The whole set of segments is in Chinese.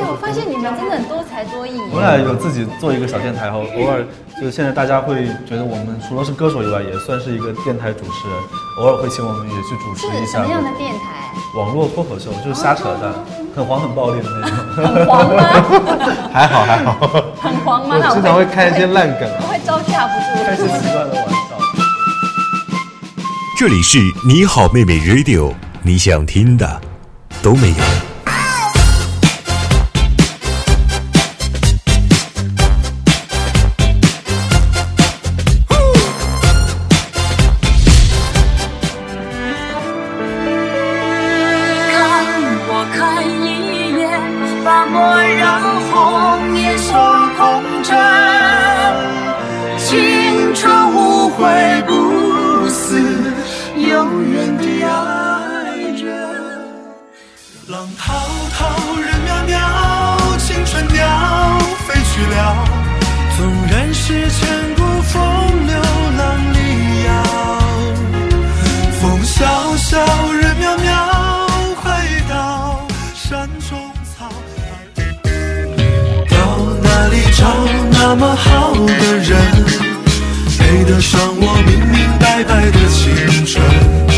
哎，我发现你们真的很多才多艺我们俩有自己做一个小电台后，偶尔就是现在大家会觉得我们除了是歌手以外，也算是一个电台主持人，偶尔会请我们也去主持一下是什么样的电台？网络脱口秀，就是瞎扯淡，很黄很暴力的那种。很黄吗？还好还好，很黄吗？我经常会开一些烂梗。我会招架不住开些住。奇怪的玩笑。这里是你好妹妹 Radio，你想听的都没有。到哪里找那么好的人，配得上我明明白白的青春？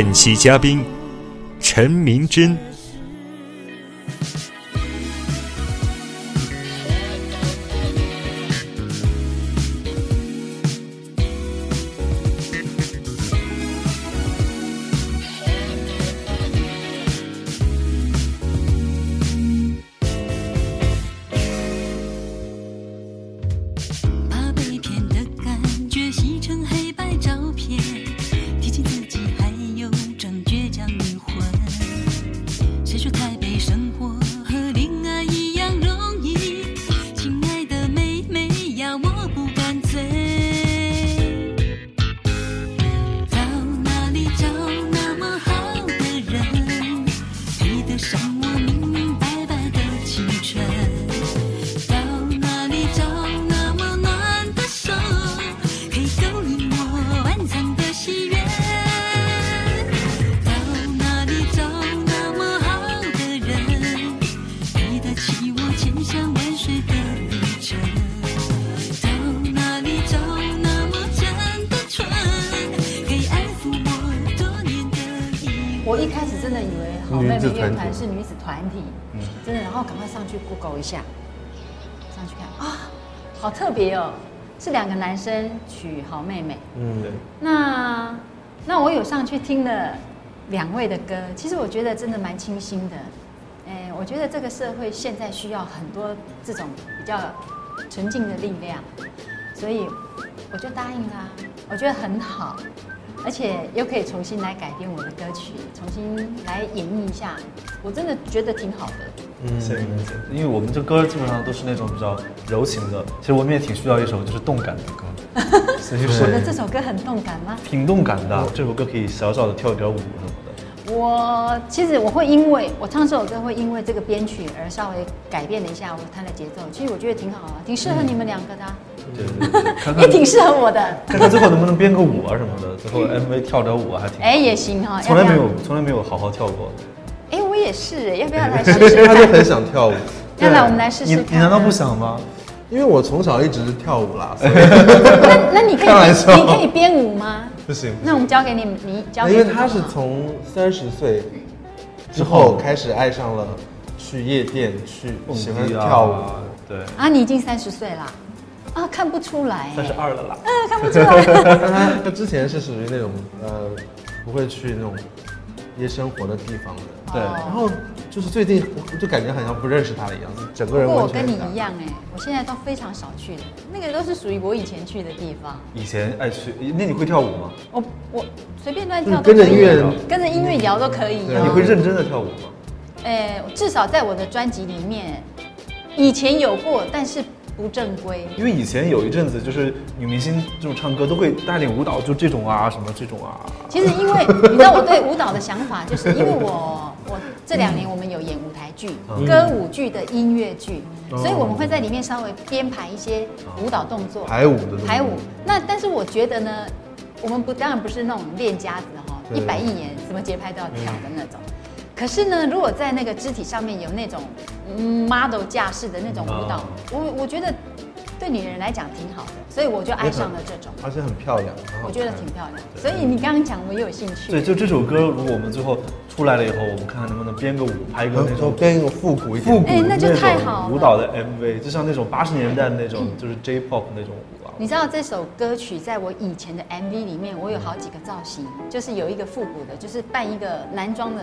本期嘉宾陈明真。是两个男生娶好妹妹。嗯，那那我有上去听了两位的歌，其实我觉得真的蛮清新的。哎，我觉得这个社会现在需要很多这种比较纯净的力量，所以我就答应啦。我觉得很好，而且又可以重新来改编我的歌曲，重新来演绎一下，我真的觉得挺好的。嗯谢谢您，因为我们这歌基本上都是那种比较柔情的，其实我们也挺需要一首就是动感的歌，所以我的是这首歌很动感吗？挺动感的。这首歌可以小小的跳一点舞什么的。我其实我会因为我唱这首歌会因为这个编曲而稍微改变了一下我弹的节奏，其实我觉得挺好啊，挺适合你们两个的啊、对对对，看看 也挺适合我的。看看最后能不能编个舞啊什么的，最后 MV 跳点舞啊还挺。哎，也行哈、从来没有从来没有好好跳过。也是，要不要来试试看？他就很想跳舞，要来，我们来试试你看。你难道不？想吗？因为我从小一直是跳舞啦，那 那你可以，你可以编舞吗？不行。那我们交给你，你交给因为他是从三十岁之后开始爱上了去夜店，去喜欢跳舞。啊，对，啊，你已经三十岁啦，啊，看不出来，三十二了啦。呃，看不出来。他之前是属于那种呃不会去那种夜生活的地方的。对哦然后就是最近我就感觉好像不认识他了一样，整个人不过我跟你一样哎，我现在都非常少去的，那个都是属于我以前去的地方。以前爱去，那你会跳舞吗？我我随便乱跳跟着音乐跟着音乐摇都可以。你会认真的跳舞吗？哎，呃，至少在我的专辑里面，以前有过，但是不正规。因为以前有一阵子，就是女明星这种唱歌都会带点舞蹈，就这种啊，什么这种啊。其实因为你知道我对舞蹈的想法，就是因为我我这两年我们有演舞台剧、嗯歌舞剧的音乐剧，哦所以我们会在里面稍微编排一些舞蹈动作。排舞的排舞。那但是我觉得呢，我们不当然不是那种练家子的哈，一板一眼，什么节拍都要跳的那种。可是呢，如果在那个肢体上面有那种嗯 model 架势的那种舞蹈哦，我我觉得对女人来讲挺好的，所以我就爱上了这种。而且很漂亮，我觉得挺漂亮，所以你刚刚讲我也有兴趣。对，就这首歌，如果我们最后出来了以后，我们看看能不能编个舞，拍一个那种编一个复古一点复古哎那就太种好了舞蹈的 MV，就像那种八十年代的那种，就是 J-pop 那种舞啊。你知道这首歌曲在我以前的 MV 里面，我有好几个造型，就是有一个复古的，就是扮一个男装的，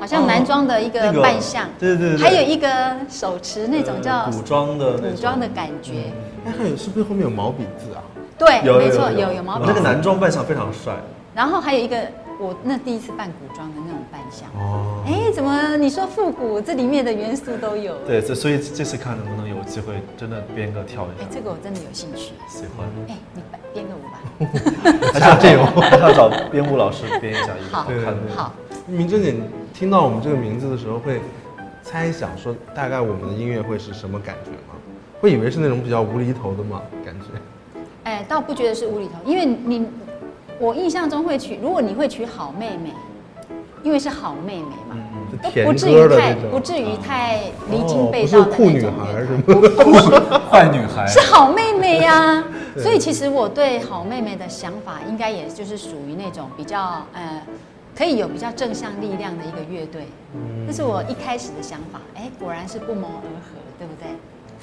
好像男装的一个那个扮相，对对对对。还有一个手持那种叫呃古装的古装的感觉，哎，还有是不是后面有毛笔字啊？对，有没错，有有毛笔那个男装扮相非常帅，然后还有一个我那第一次扮古装的那种扮相，哦，哎，怎么你说复古，这里面的元素都有？对，这所以这次看能不能有机会真的编个跳一下。哎下，，这个我真的有兴趣。喜欢。哎，你编个舞吧。还是要这种，还是要找编舞老师编一下一个好。好看的。好，明珍姐你听到我们这个名字的时候，会猜想说大概我们的音乐会是什么感觉吗？会以为是那种比较无厘头的吗？感觉？哎，倒不觉得是无厘头，因为你，我印象中会取，如果你会取好妹妹，因为是好妹妹嘛，嗯都甜不至于太歌的那种，不至于太离哦经背道的那酷女孩是坏女孩是好妹妹呀、所以其实我对好妹妹的想法，应该也就是属于那种比较呃，可以有比较正向力量的一个乐队。嗯这是我一开始的想法。哎，果然是不谋而合，对不对？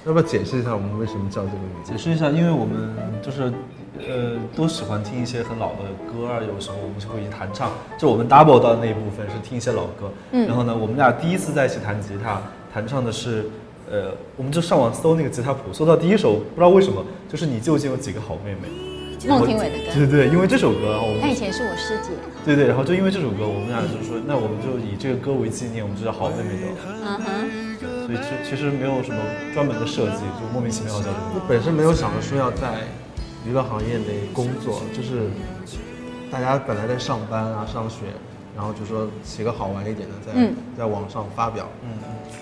要不要解释一下我们为什么叫这个名字解？释一下，因为我们就是呃都喜欢听一些很老的歌啊，有时候我们就会弹唱。就我们 double 到的那一部分是听一些老歌，嗯然后呢，我们俩第一次在一起弹吉他，弹唱的是呃，我们就上网搜那个吉他谱，搜到第一首不知道为什么，就是你究竟有几个好妹妹？孟庭苇的歌，对对，因为这首歌，然后我们她以前是我师姐。对对，然后就因为这首歌，我们俩就说，那我们就以这个歌为纪念，我们就叫好妹妹就好。嗯哼，所以其其实没有什么专门的设计，就莫名其妙叫这个我本身没有想着说要在娱乐行业内工作，就是大家本来在上班啊、上学，然后就说写个好玩一点的，在、嗯在网上发表。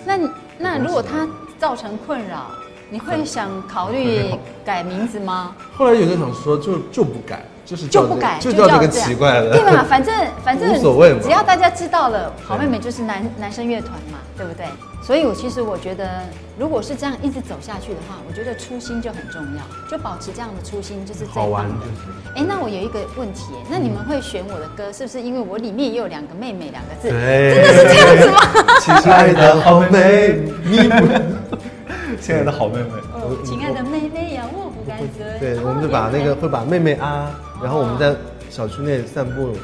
那你那如果它造成困扰，你会想考虑改名字吗？后来有人想说就就不改，就是就不改，就叫这个奇怪的，对吧？反正反正无所谓嘛只要大家知道了，好妹妹就是男男生乐团嘛，对不对？所以我其实我觉得，如果是这样一直走下去的话，我觉得初心就很重要，就保持这样的初心就是最好玩棒的。就是。哎，那我有一个问题，那你们会选我的歌，是不是因为我里面也有两个妹妹两个字？对，真的是这样子吗？亲爱的好妹，你不 亲爱的好妹妹，哦，亲爱的妹妹呀，我不敢追。对，我们就把那个会把妹妹啊，然后我们在小区内散步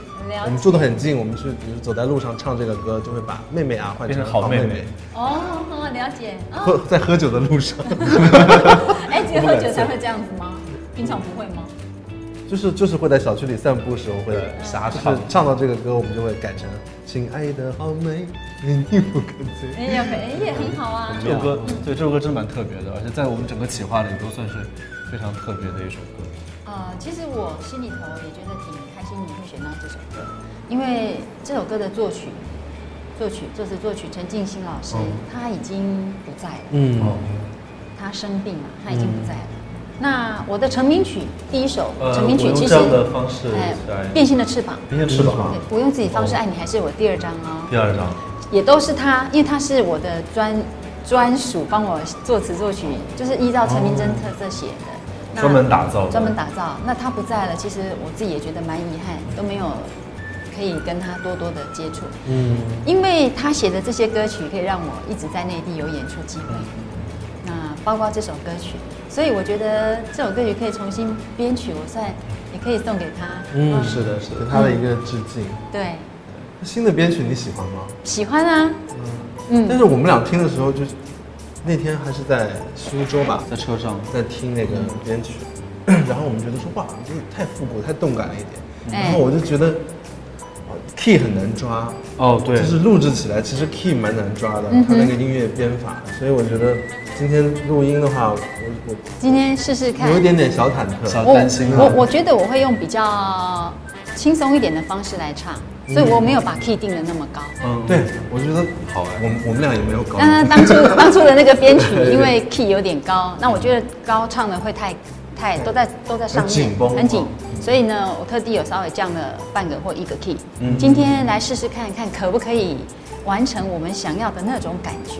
我们住的很近，我们去比如走在路上唱这个歌，就会把妹妹啊换成 成好妹妹。哦，哦了解。哦，喝在喝酒的路上，哎，只有喝酒才会这样子吗？平常不会吗？就是就是会在小区里散步的时候会对啥，就是唱到这个歌，我们就会改成亲爱的好美，你不敢追。哎呀，哎也很好啊。这首歌对这首歌真蛮特别的，而且在我们整个企划里都算是非常特别的一首歌。呃，其实我心里头也觉得挺开心，你会选到这首歌，因为这首歌的作曲、作曲、作词、作曲陈静心老师，他已经不在了，嗯，他生病了，他已经不在了。那我的成名曲第一首呃成名曲其实的方式哎来变心的翅膀，明天翅膀对，我用自己方式爱你还是我第二张哦。第二张，也都是他，因为他是我的专专属帮我作词作曲，就是依照陈明真特色写的，那专门打造专门打造。那他不在了，其实我自己也觉得蛮遗憾，都没有可以跟他多多的接触。嗯，因为他写的这些歌曲，可以让我一直在内地有演出机会。那包括这首歌曲，所以我觉得这首歌曲可以重新编曲，我算也可以送给他。嗯，是的，是的，对他的一个致敬。对，新的编曲你喜欢吗？喜欢啊。嗯但是我们俩听的时候，就是那天还是在苏州吧，在车上，在听那个编曲，然后我们觉得说哇，这太复古、太动感了一点。哎然后我就觉得，哦 key 很难抓，哦，对，就是录制起来其实 key 蛮难抓的，它那个音乐编法，所以我觉得今天录音的话，我我今天试试看有一。点点小忐忑。小担心啊我我觉得我会用比较轻松一点的方式来唱，所以我没有把 key 定的那么高。嗯，对，我觉得好哎，我们我们俩也没有搞。那当初 当初的那个编曲，因为 key 有点高，那我觉得高唱的会太太都在都在上面，很紧绷很紧哦，所以呢，我特地有稍微降了半个或一个 key。嗯今天来试试看看可不可以完成我们想要的那种感觉。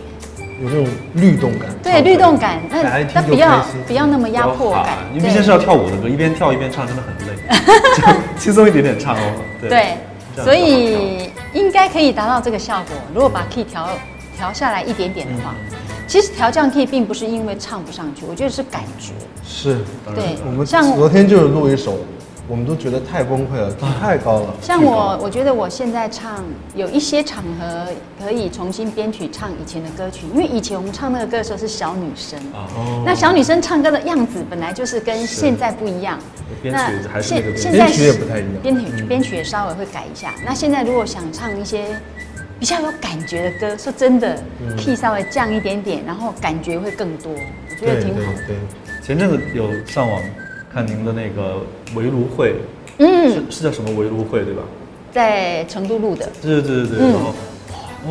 有那种律动感。对，律动感，那那不要不要那么压迫感，对因为毕竟是要跳舞的歌，一边跳一边唱真的很累，就 轻松一点点唱哦。对对，所以应该可以达到这个效果。如果把 key 调调下来一点点的话，其实调降 key 并不是因为唱不上去，我觉得是感觉。是，对我们像昨天就是录一首，我们都觉得太崩溃了，太高了。像我，我觉得我现在唱有一些场合可以重新编曲唱以前的歌曲，因为以前我们唱那个歌的时候是小女生，啊，那小女生唱歌的样子本来就是跟现在不一样。编曲还是那个编曲。现在编曲也不太一样。编曲编曲也稍微会改一下。那现在如果想唱一些比较有感觉的歌，说真的，key 稍微降一点点，然后感觉会更多，我觉得挺好的。对。前阵子有上网看您的那个围炉会，嗯，是是叫什么围炉会对吧？在成都录的对对对对对，嗯然后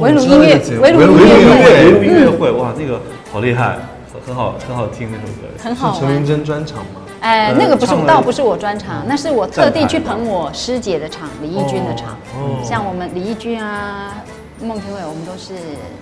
围炉音乐围炉音乐围炉音乐会，哇，那个好厉害，很很好很好听那首歌。很好是陈明。真专场吗？哎，呃那个不是倒不是我专场，那是我特地去捧我师姐的场，李翊君的场。哦像我们李翊君啊、孟庭苇，我们都是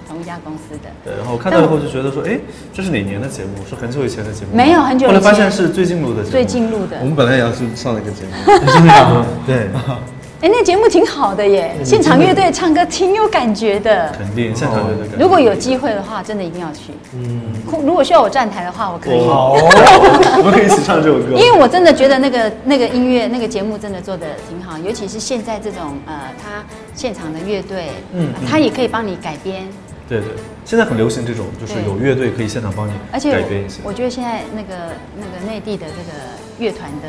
同一家公司的。对，然后看到以后就觉得说，哎，这是哪年的节目？是很久以前的节目？没有很久以前后来发现是最近录的节目。最近录的我，们本来也要去上那个节目，是这样吗？对，哎，那节目挺好的耶，现场乐队唱歌挺有感觉的。肯定现场乐队感觉。如果有机会的话，真的一定要去。嗯，如果需要我站台的话，我可以。好，我们可以一起唱这首歌。因为我真的觉得那个那个音乐那个节目真的做的挺好，尤其是现在这种呃，他现场的乐队，嗯嗯，他也可以帮你改编，对对，现在很流行这种，就是有乐队可以现场帮你而且改编一些。我觉得现在那个那个内地的这个乐团的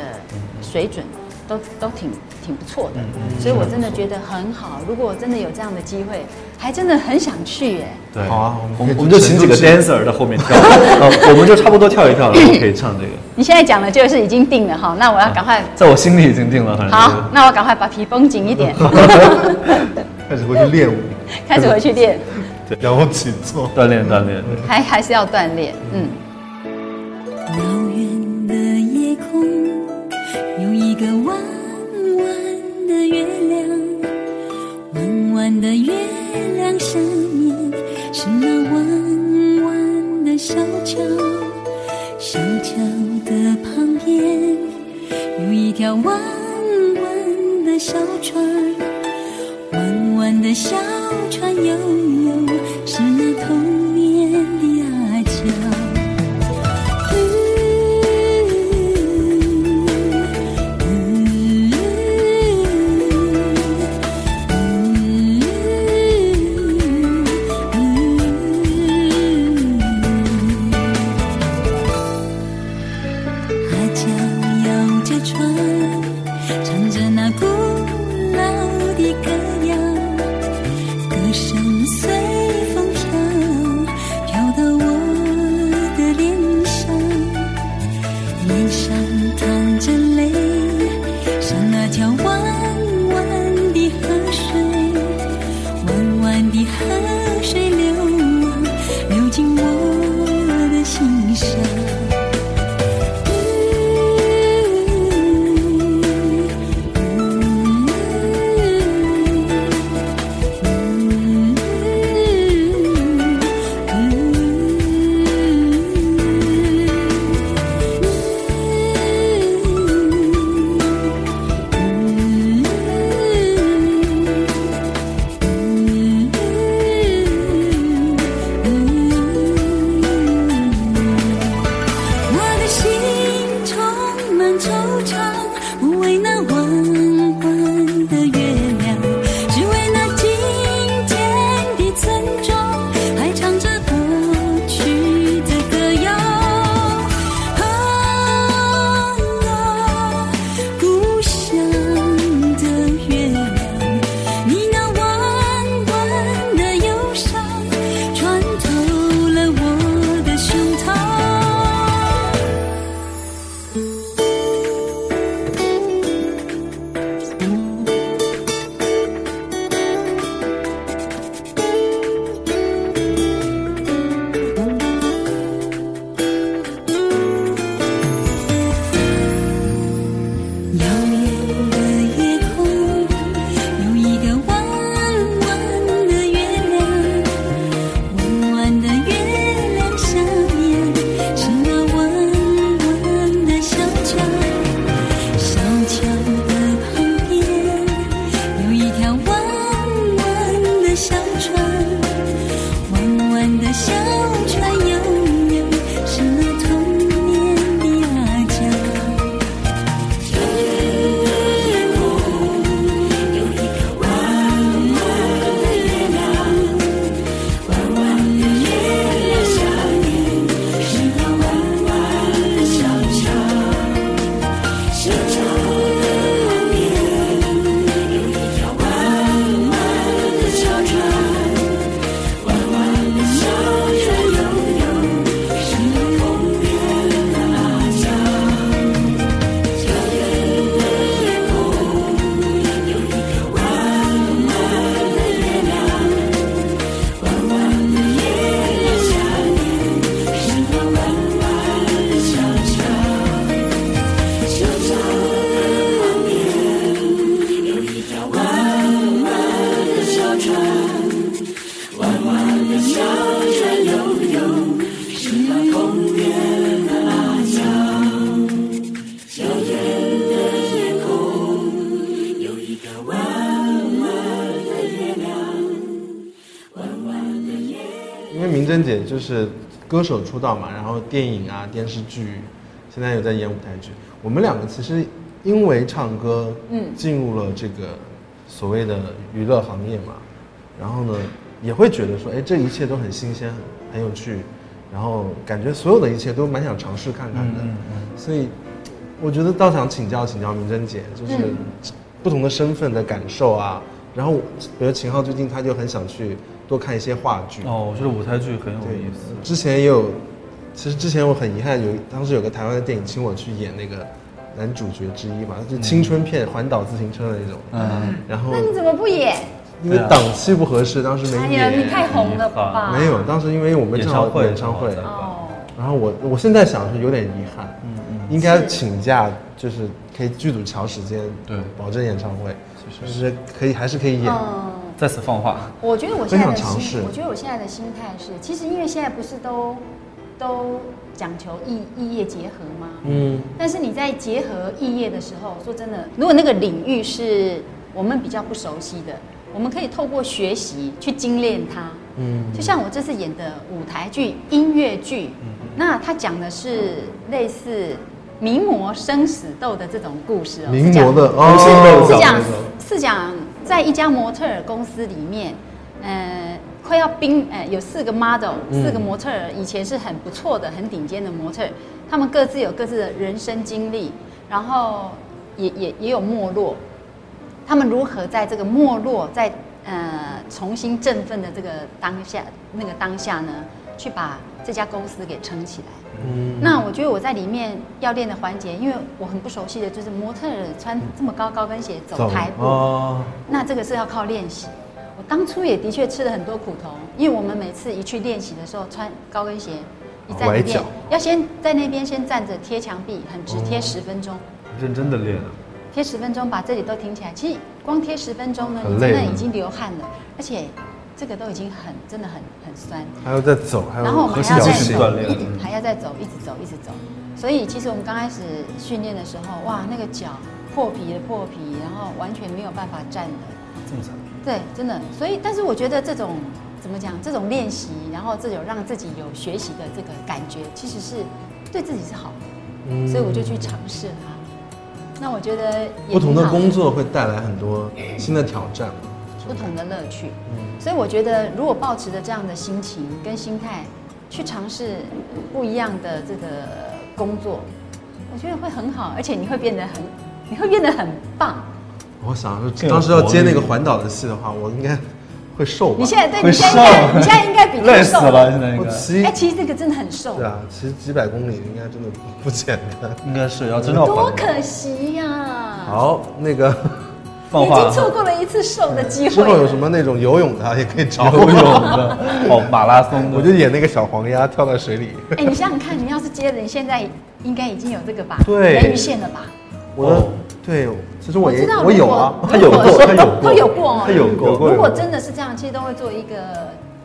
水准都都挺挺不错的，所以我真的觉得很好。如果我真的有这样的机会，还真的很想去耶。对，好啊我们我们就请几个 dancer 在后面跳，呃，我们就差不多跳一跳，然后可以唱这个。你现在讲的就是已经定了哈，那我要赶快。在我心里已经定了，反正好，那我赶快把皮绷紧一点，开始回去练舞，开始回去练，对仰卧起坐。锻炼锻炼。还还是要锻炼，嗯。的月亮下面是那弯弯的小桥，小桥的旁边有一条弯弯的小船，弯弯的小船悠悠是那童就是歌手出道嘛，然后电影啊、电视剧，现在有在演舞台剧。我们两个其实因为唱歌，嗯进入了这个所谓的娱乐行业嘛，然后呢，也会觉得说，哎，这一切都很新鲜，很很有趣，然后感觉所有的一切都蛮想尝试看看的。嗯所以，我觉得倒想请教请教明珍姐，就是嗯不同的身份的感受啊。然后，比如秦昊最近他就很想去多看一些话剧。哦，我觉得舞台剧很有意思。，之前也有，其实之前我很遗憾，有当时有个台湾的电影请我去演那个男主角之一嘛，就青春片环岛自行车的那种。嗯，然后那你怎么不演？因为档期不合适，当时没哎呀，演。你太红了吧？没有，当时因为我们正好演唱会演唱会，哦，然后我我现在想是有点遗憾，嗯嗯，应该请假，就是可以剧组调时间，对保证演唱会，就是可以还是可以演。嗯。再次放话。我觉得我现在的心，我觉得我现在的心态是，其实因为现在不是都都讲求异异业结合吗？嗯，但是你在结合异业的时候，说真的，如果那个领域是我们比较不熟悉的，我们可以透过学习去精炼它。嗯就像我这次演的舞台剧、音乐剧，那它讲的是类似名模生死斗的这种故事哦。名模的不哦是是讲是讲在一家模特儿公司里面，呃，快要冰，呃，有四个 model，嗯。四个模特儿，以前是很不错的、很顶尖的模特儿，他们各自有各自的人生经历，然后也也也有没落，他们如何在这个没落，在呃重新振奋的这个当下，那个当下呢，去把这家公司给撑起来。嗯那我觉得我在里面要练的环节，因为我很不熟悉的就是模特儿穿这么高高跟鞋走台步，哦，那这个是要靠练习。我当初也的确吃了很多苦头，因为我们每次一去练习的时候，穿高跟鞋，一在那边要先在那边先站着贴墙壁，很直哦贴十分钟。认真的练啊。贴十分钟，把这里都挺起来。其实光贴十分钟呢，你真的已经流汗了，而且这个都已经很真的很很酸。还要再走，还然后我们还要再走还要再走，一直走，一直走。所以其实我们刚开始训练的时候，哇，那个脚破皮的破皮，然后完全没有办法站的。这么惨。对，真的。所以，但是我觉得这种怎么讲，这种练习，然后这种让自己有学习的这个感觉，其实是对自己是好的。嗯所以我就去尝试它。那我觉得不同的工作会带来很多新的挑战嘛，不同的乐趣。嗯所以我觉得，如果保持着这样的心情跟心态去尝试不一样的这个工作，我觉得会很好，而且你会变得很，你会变得很棒。我想说，当时要接那个环岛的戏的话，我应该会瘦吧？你现在对你现在应该你现在应该比他累死瘦了，现在应该。哎，，其实这个真的很瘦对，啊，其实几百公里应该真的不简单。应该是要真的要多可惜呀！好，那个你已经错过了一次瘦的机之会。之。后有什么那种游泳的啊也可以找游泳我，的，哦，马拉松的，我就演那个小黄鸭跳在水里。哎，你想想看，你要是接的，你现在应该已经有这个吧？对。人鱼线了吧？我的哦。对，其实我也知道，我有啊，他有过他有过。他有过哦，他有过如果真的是这样，其实都会做一个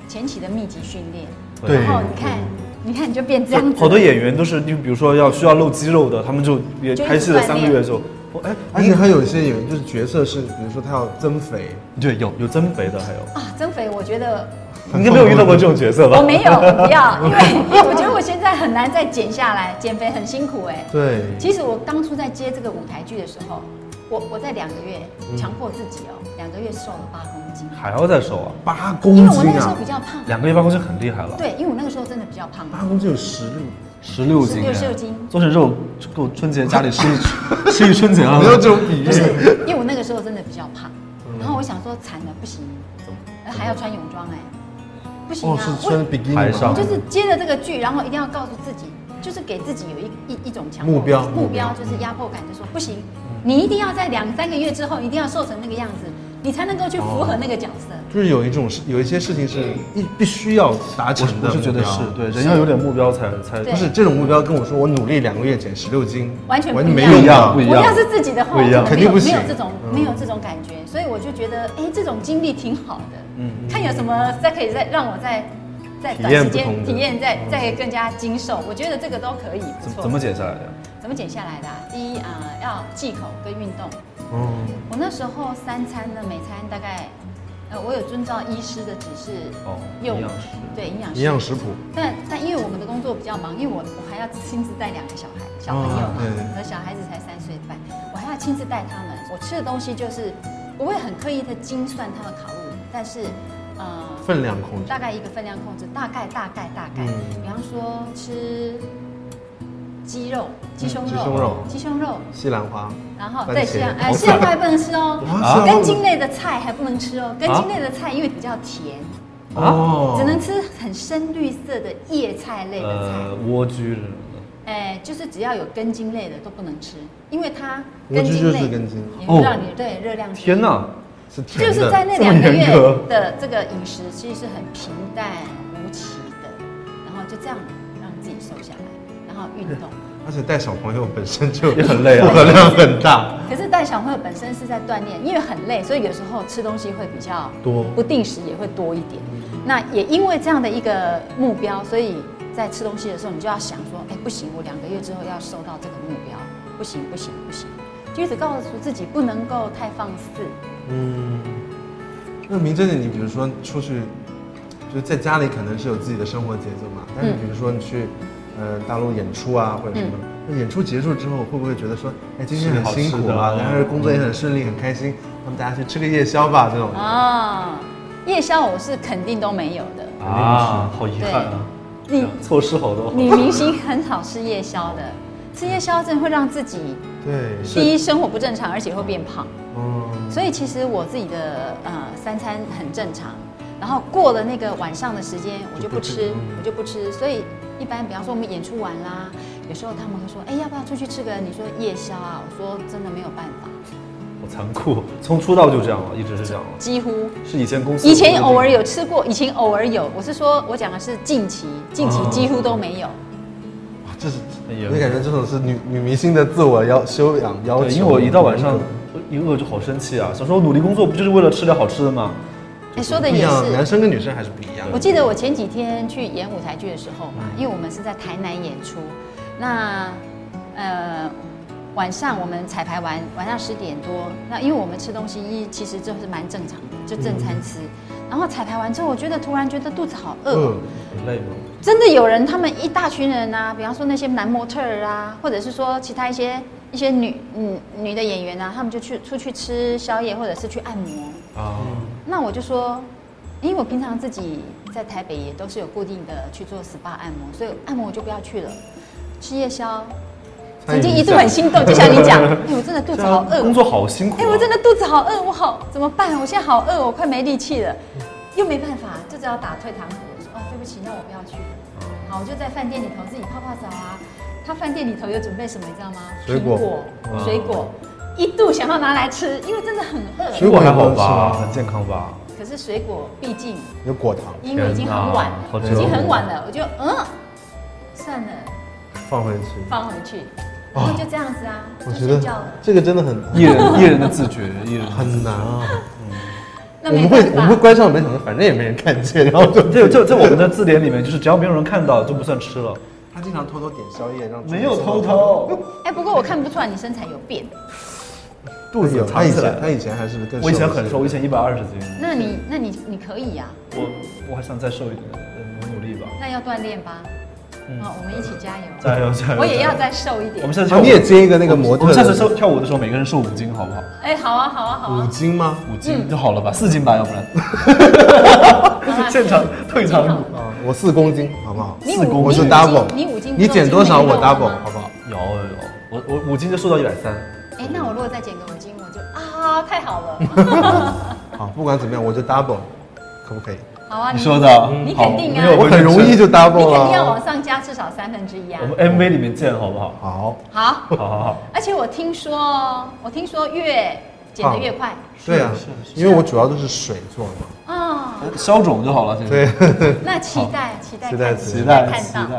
前期的密集训练，对。然后你看，你看你就变这样子，好多演员都是，你比如说要需要露肌肉的，他们就也拍戏了三个月之后，哦，哎，而且还有一些演员就是角色是，比如说他要增肥，对，有有增肥的，还有，啊，增肥，我觉得你应该没有遇到过这种角色吧？我没有，不要，因为因为我觉得我现在很难再减下来，减肥很辛苦哎。对，其实我当初在接这个舞台剧的时候，我我在两个月嗯强迫自己哦，两个月瘦了八公斤，还要再瘦啊？八公斤因为我那个时候啊比，较胖，两个月八公斤很厉害了，对，因为我那个时候真的比较胖，八公斤有十六，十六斤，十六斤。做成肉够春节家里吃一 吃一春节了。没有这种比喻。不。是，因为我那个时候真的比较胖，然后我想说惨了不行，呃还要穿泳装哎，不行哦，啊，是穿比基尼上。我就是接了这个剧，然后一定要告诉自己，就是给自己有一一一种强迫目标。目标就是压迫感，就说不行，你一定要在两三个月之后一定要瘦成那个样子，你才能够去符合那个角色。就是有一种是有一些事情是必必须要达成的，是我是觉得是对，人要有点目标才才不是这种目标跟我说我努力两个月减十六斤，完全完全没一样。用。不一样。我要是自己的话，不一样。肯定不行没有这种嗯没有这种感觉，所以我就觉得，哎，这种经历挺好的。嗯看有什么再可以再让我再在短时间体验再再更加精瘦，我觉得这个都可以，不错。怎怎么减下来的？怎么减下来的啊、第一啊、要忌口跟运动。哦，我那时候三餐呢，每餐大概呃，我有遵照医师的指示哦用营养师对营养师。营养食谱，但但因为我们的工作比较忙，因为我我还要亲自带两个小孩小朋友嘛，哦对。对我的小孩子才三岁半，我还要亲自带他们。我吃的东西就是不会很刻意的精算他的卡路里，但是呃分量控制。大概一个分量控制，大概大概大概，嗯。比方说吃鸡肉、鸡胸肉、鸡胸肉。鸡胸肉，西兰花，然后对西兰哎西兰花。还不能吃哦，啊根茎类的菜还不能吃哦，根茎类的菜因为比较甜，哦。只能吃很深绿色的叶菜类的菜。呃，莴苣什么的。哎，就是只要有根茎类的都不能吃，因为它根茎类根茎。也会让你对热量低。天哪！是甜的，就是在那两个月的这个饮食，其实是很平淡无奇的，然后就这样让自己瘦下来，然后运动。而且带小朋友本身就 也很累啊负荷量很大。可是带小朋友本身是在锻炼，因为很累，所以有时候吃东西会比较多不定时也会多一点。那也因为这样的一个目标，所以在吃东西的时候，你就要想说，哎，不行，我两个月之后要瘦到这个目标，不行不行不行，就一直告诉自己不能够太放肆。嗯，那明真的，你比如说出去，就是在家里可能是有自己的生活节奏嘛，但是嗯比如说你去，呃，大陆演出啊或者什么，那演出结束之后会不会觉得说，哎，今天很辛苦啊，吃好吃的然后工作也很顺利很开心，那么大家去吃个夜宵吧这种。啊，夜宵我是肯定都没有的。啊，好遗憾啊！你错失好多。女明星很少吃夜宵的，吃夜宵真的会让自己对，第一生活不正常，而且会变胖。嗯，所以其实我自己的呃三餐很正常，然后过了那个晚上的时间，我就不吃我就不吃。所以一般比方说我们演出完啦，有时候他们会说，哎，要不要出去吃个你说夜宵啊？我说真的没有办法，好残酷，从出道就这样了，一直是这样了。几乎。是以前公司以前偶尔有吃过，以前偶尔有，我是说我讲的是近期，近期几乎都没有。哇这是，很严我感觉这种是女女明星的自我要修养要求。因为我一到晚上一饿就好生气啊，想说我努力工作不就是为了吃点好吃的吗？哎，说的也是，男。生跟女生还是不一样的。我记得我前几天去演舞台剧的时候嘛，因为我们是在台南演出，那呃晚上我们彩排完，晚上十点多，那因为我们吃东西一其实就是蛮正常的，就正餐吃。然后彩排完之后，我觉得突然觉得肚子好饿哦，嗯，很累吗？真的有人，他们一大群人啊，比方说那些男模特儿啊，或者是说其他一些一些女嗯女的演员啊，他们就去出去吃宵夜，或者是去按摩。啊，那我就说，因为我平常自己在台北也都是有固定的去做 SPA 按摩，所以按摩我就不要去了。吃夜宵，曾经一度很心动，就像你讲，哎，我真的肚子好饿，工作好辛苦、啊。哎，我真的肚子好饿，我好怎么办？我现在好饿，我快没力气了，又没办法，就只好打退堂鼓，我说哦，对不起，那我不要去了。好，我就在饭店里头自己泡泡澡啊。他饭店里头有准备什么，你知道吗？水果哇水果，一度想要拿来吃，因为真的很饿。水果还好吧，很健康吧？可是水果毕竟有果糖，因为已经很晚了已经很晚了，我就嗯，算了，放回去。放回去，然后就这样子啊，我觉得就睡觉了。这个真的很艺人艺人的自觉，艺人很难啊。那我们会我们会关上门想说，反正也没人看见，然后就这在在我们的字典里面，就是只要没有人看到就不算吃了。他经常偷偷点宵夜，让没有偷，偷，哎，不过我看不出来你身材有变，肚子有他以藏起来前他以前还是更我以前很瘦，我以前一百二十斤。那你那你你可以呀，我我还想再瘦一点，我努力吧。那要锻炼吧。好，我们一起加油，加油加油！我也要再瘦一点我们。下次跳舞啊你也接一个那个模特我们下次瘦跳舞的时候，每个人瘦五斤，好不好？哎，好啊，好啊，好五啊。斤吗？五斤就好了吧，四斤吧，要不然。现场退场舞。啊，我四公斤，好不好？你四公五我是你五 double，斤你五斤你减多少我 double，好不好？有有有，我我五斤就瘦到一百三。哎，那我如果再减个五啊，太好了。好，不管怎么样，我就 double，可不可以？好啊，你说的，好你肯定啊我很容易就 double 你肯定要。往上加至少三分之一啊我。们 MV 里面见，好不好？好，好，好好好。而且我听说，我听说越减得越快对啊，因为我主要都是水做的。啊。消肿就好了，现在。对，那期待期待期待期待看到。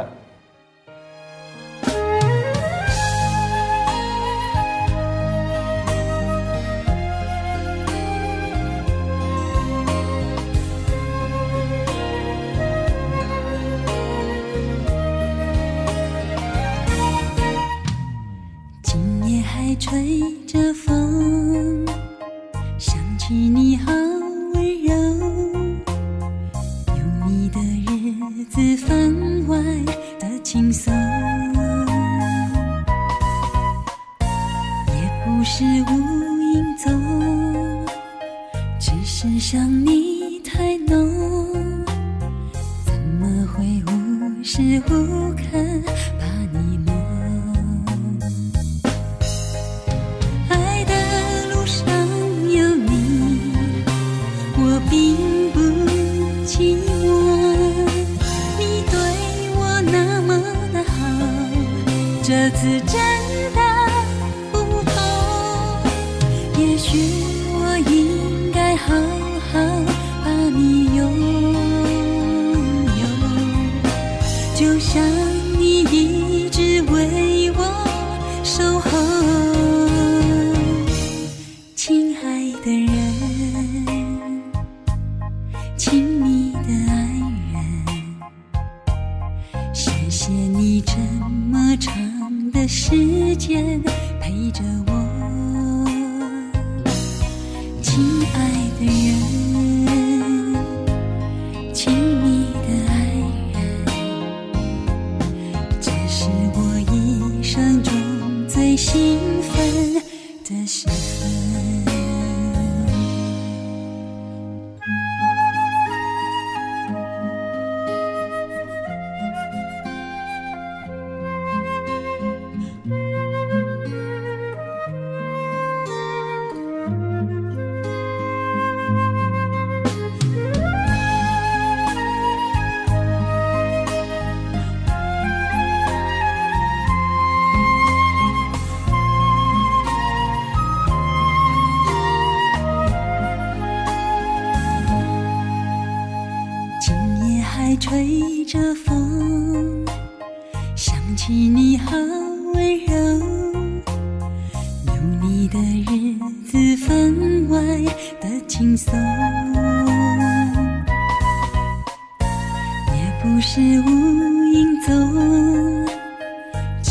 谢你这么长的时间陪着我。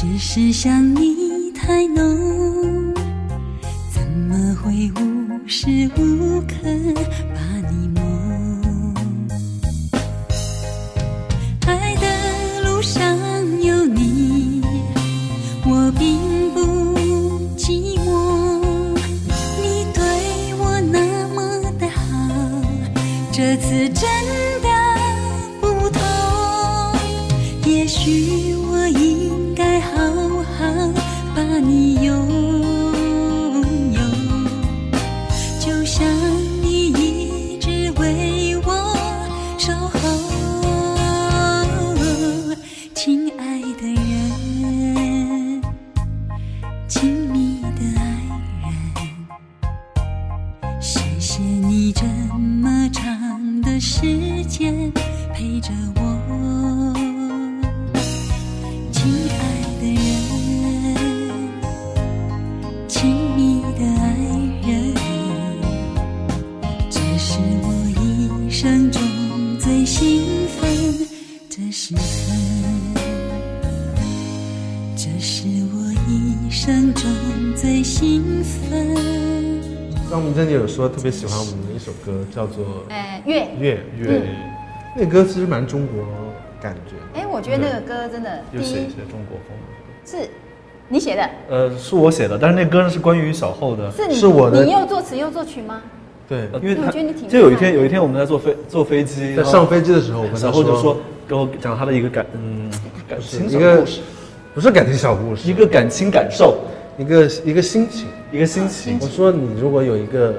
只是想你太浓，怎么会无时无刻把你梦？爱的路上有你，我并不寂寞。你对我那么的好，这次真生中最兴奋。张明珍也有说特别喜欢我们的一首歌，叫做哎，月，《月月》，那歌其实蛮中国感觉。哎，我觉得那个歌真的，又写一些中国风。是你写的，呃，是我写的，但是那歌呢是关于小后的。是你是我的你又作词又作曲吗？对，呃因为我觉得你挺就有一天有一天我们在坐飞坐飞机，在上飞机的时候，我跟他然后就说给我讲他的一个感嗯感情一个故事，不是感情小故事，一个感情感受，一个一个心情。一个心情。我说你如果有一个，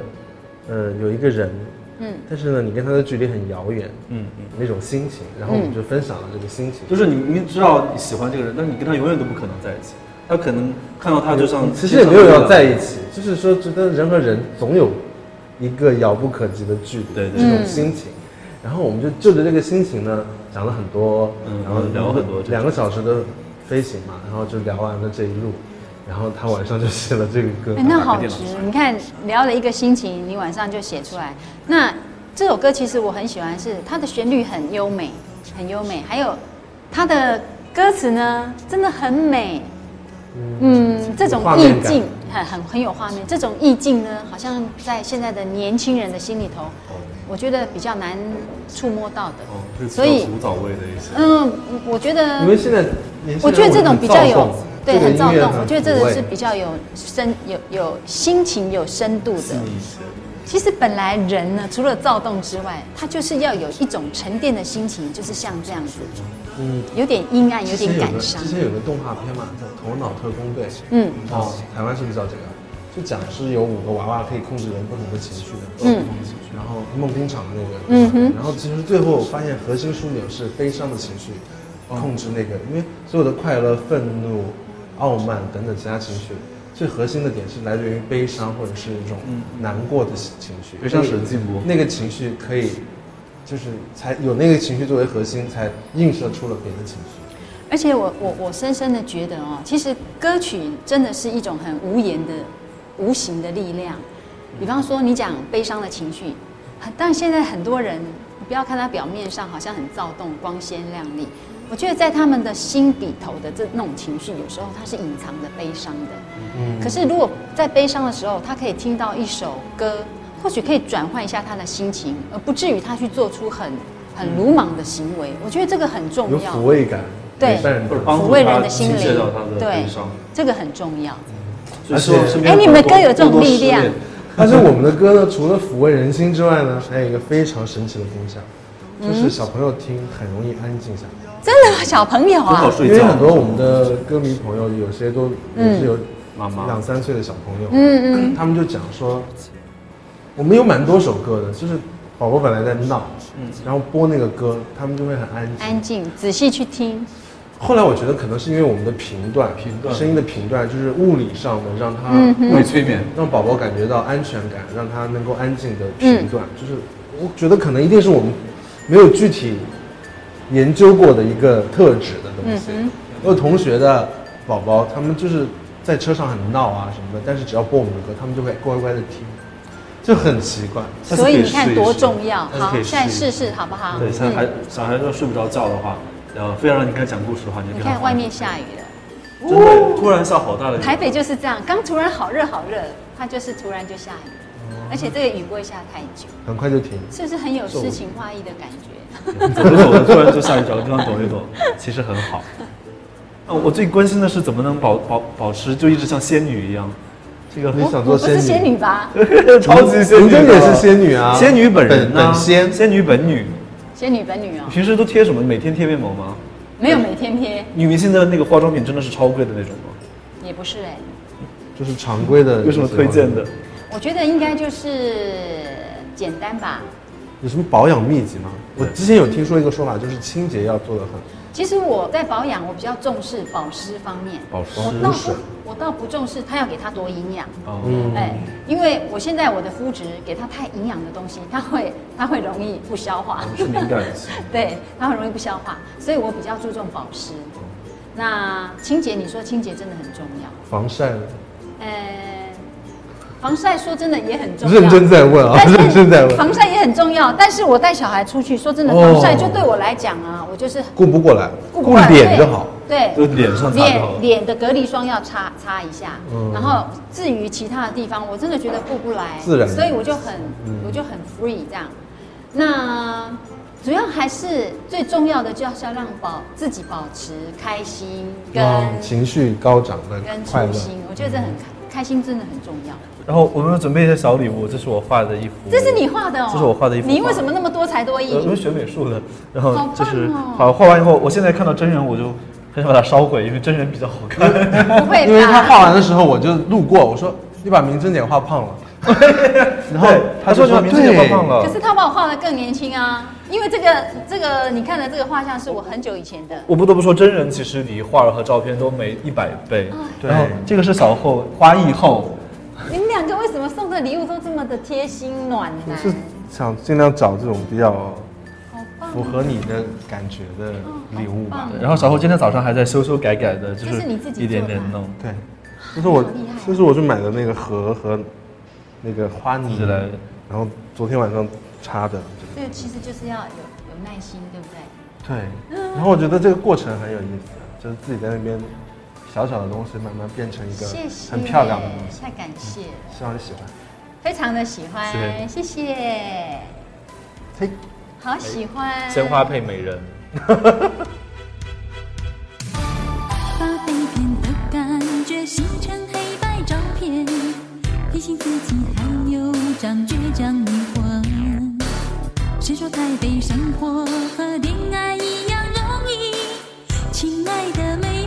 呃，有一个人，嗯，但是呢，你跟他的距离很遥远，嗯嗯，那种心情，然后我们就分享了这个心情。就是你明知道你喜欢这个人，但是你跟他永远都不可能在一起。他可能看到他就像其实也没有要在一起，就是说，觉得人和人总有一个遥不可及的距离，对对这种心情。然后我们就就着这个心情呢，讲了很多，嗯然后聊了很多两个小时的飞行嘛，然后就聊完了这一路，然后他晚上就写了这个歌哎，。那好值！你看聊了一个心情，你晚上就写出来。那这首歌其实我很喜欢，是它的旋律很优美，很优美，还有它的歌词呢，真的很美。嗯，这种意境很很很有画面。这种意境呢，好像在现在的年轻人的心里头，我觉得比较难触摸到的。哦，是所以古早味的意思。嗯，我觉得你们现在年轻我觉得这种比较有对很躁动，我觉得这个是比较有深有有心情有深度的。其实本来人呢，除了躁动之外，他就是要有一种沉淀的心情，就是像这样子，嗯，有点阴暗，有点感伤。之。前有个动画片嘛，叫《头脑特工队》，嗯，哦，台湾是不是叫这个？就讲是有五个娃娃可以控制人不同的情绪的，嗯，然后梦工厂的那个，嗯哼。然后其实最后我发现核心枢纽是悲伤的情绪控制那个，因为所有的快乐、愤怒、傲慢等等其他情绪，最核心的点是来自于悲伤或者是一种难过的情绪，悲伤使人进步那个情绪可以，就是才有那个情绪作为核心，才映射出了别的情绪。而且我我我深深的觉得哦，其实歌曲真的是一种很无言的、无形的力量。比方说，你讲悲伤的情绪，但现在很多人，你不要看他表面上好像很躁动、光鲜亮丽，我觉得在他们的心底头的这那种情绪，有时候他是隐藏的悲伤的。嗯可是如果在悲伤的时候，他可以听到一首歌，或许可以转换一下他的心情，而不至于他去做出很很鲁莽的行为。我觉得这个很重有要。抚慰感，对抚慰人的心灵对悲伤。这个很重要。所以希望身边哎你们的歌有这种力量 但是我们的歌呢，除了抚慰人心之外呢，还有一个非常神奇的功效，就是小朋友听很容易安静下来。真的吗？小朋友很好啊，睡觉。因为很多我们的歌迷朋友，有些都也是有妈妈。两三岁的小朋友，嗯嗯，他们就讲说，我们有蛮多首歌的，就是宝宝本来在闹，嗯。然后播那个歌，他们就会很安静。安静，仔细去听。后来我觉得可能是因为我们的频段，频段。声音的频段，就是物理上的让他嗯哼。物理催眠，让宝宝感觉到安全感，让他能够安静的频段，就是我觉得可能一定是我们没有具体研究过的一个特质的东西。嗯我有同学的宝宝，他们就是在车上很闹啊什么的，但是只要播我们的歌，他们就会乖乖的听，就很奇怪。所以你看多重要。好现在试试试好不好？对，现在还嗯小孩要睡不着觉的话，然后，非要让你跟他讲故事的话，你就你看外面下雨了，真的突然下好大的雨，台北就是这样，刚突然好热好热，它就是突然就下雨，而且这个雨不会下太久，很快就停。是不是很有诗情画意的感觉？走着走着突然就下雨，找个地方躲一躲，其实很好。呃，我最关心的是怎么能保保保持就一直像仙女一样，这个很想做仙我不是仙女女吧？超级仙女的，人家也是仙女啊，仙女本人呢本仙。仙女本女。仙女本女哦，平时都贴什么？每天贴面膜吗？没有每天贴，女明星的那个化妆品真的是超贵的那种吗？也不是哎，就是常规的。有什么推荐的？？我觉得应该就是简单吧。有什么保养秘籍吗？我之前有听说一个说法，就是清洁要做的很。其实我在保养，我比较重视保湿方面。保湿我倒不，我倒不重视它要给它多营养。哦，嗯哎，因为我现在我的肤质给它太营养的东西，它会它会容易不消化。是敏感型。对，它很容易不消化，所以我比较注重保湿。那清洁，你说清洁真的很重要。防晒呢，呃，防晒说真的也很重要。认真在问啊，但是 认真在问，防晒也很重要，但是我带小孩出去，说真的，哦防晒就对我来讲啊，我就是顾不过来，顾顾不过来脸就好。。对，就脸上擦就好了脸脸的隔离霜要擦擦一下，嗯然后至于其他的地方，我真的觉得顾不来，自然所以我就很、嗯我就很 free 这样。那主要还是最重要的，就是要让保自己保持开心跟、情绪高涨的跟快心，我觉得这很开开心真的很重要。然后我们准备一些小礼物，这是我画的一幅，这是你画的哦，这是我画的一幅你为什么那么多才多艺呃，？我是学美术的，然后就是哦好画完以后，我现在看到真人我就很想把它烧毁，因为真人比较好看。不会吧？因为他画完的时候，我就路过，我说你把明真姐画胖了，然后对他说就你把名字也画胖了可，是他把我画的更年轻啊，因为这个这个你看的这个画像是我很久以前的。我不得不说，真人其实离画儿和照片都没一百倍。对然后这个是小后花艺后，你们两个为什么送的礼物都这么的贴心暖呢？我是想尽量找这种比较符合你的感觉的礼物吧然后小后今天早上还在修修改改的，就这是你自己一点点弄。对，就是我好厉害这是我去买的那个盒和那个花泥然后昨天晚上插的。这个其实就是要有有耐心，对不对？对。然后我觉得这个过程很有意思，就是自己在那边小小的东西慢慢变成一个很漂亮的东西。谢谢太感谢、希望你喜欢。非常的喜欢，谢谢。嘿，好喜欢。鲜花配美人。被的感觉，形成黑白照片，提醒自己还有张倔强。说台北生活和恋爱一样容易，亲爱的美。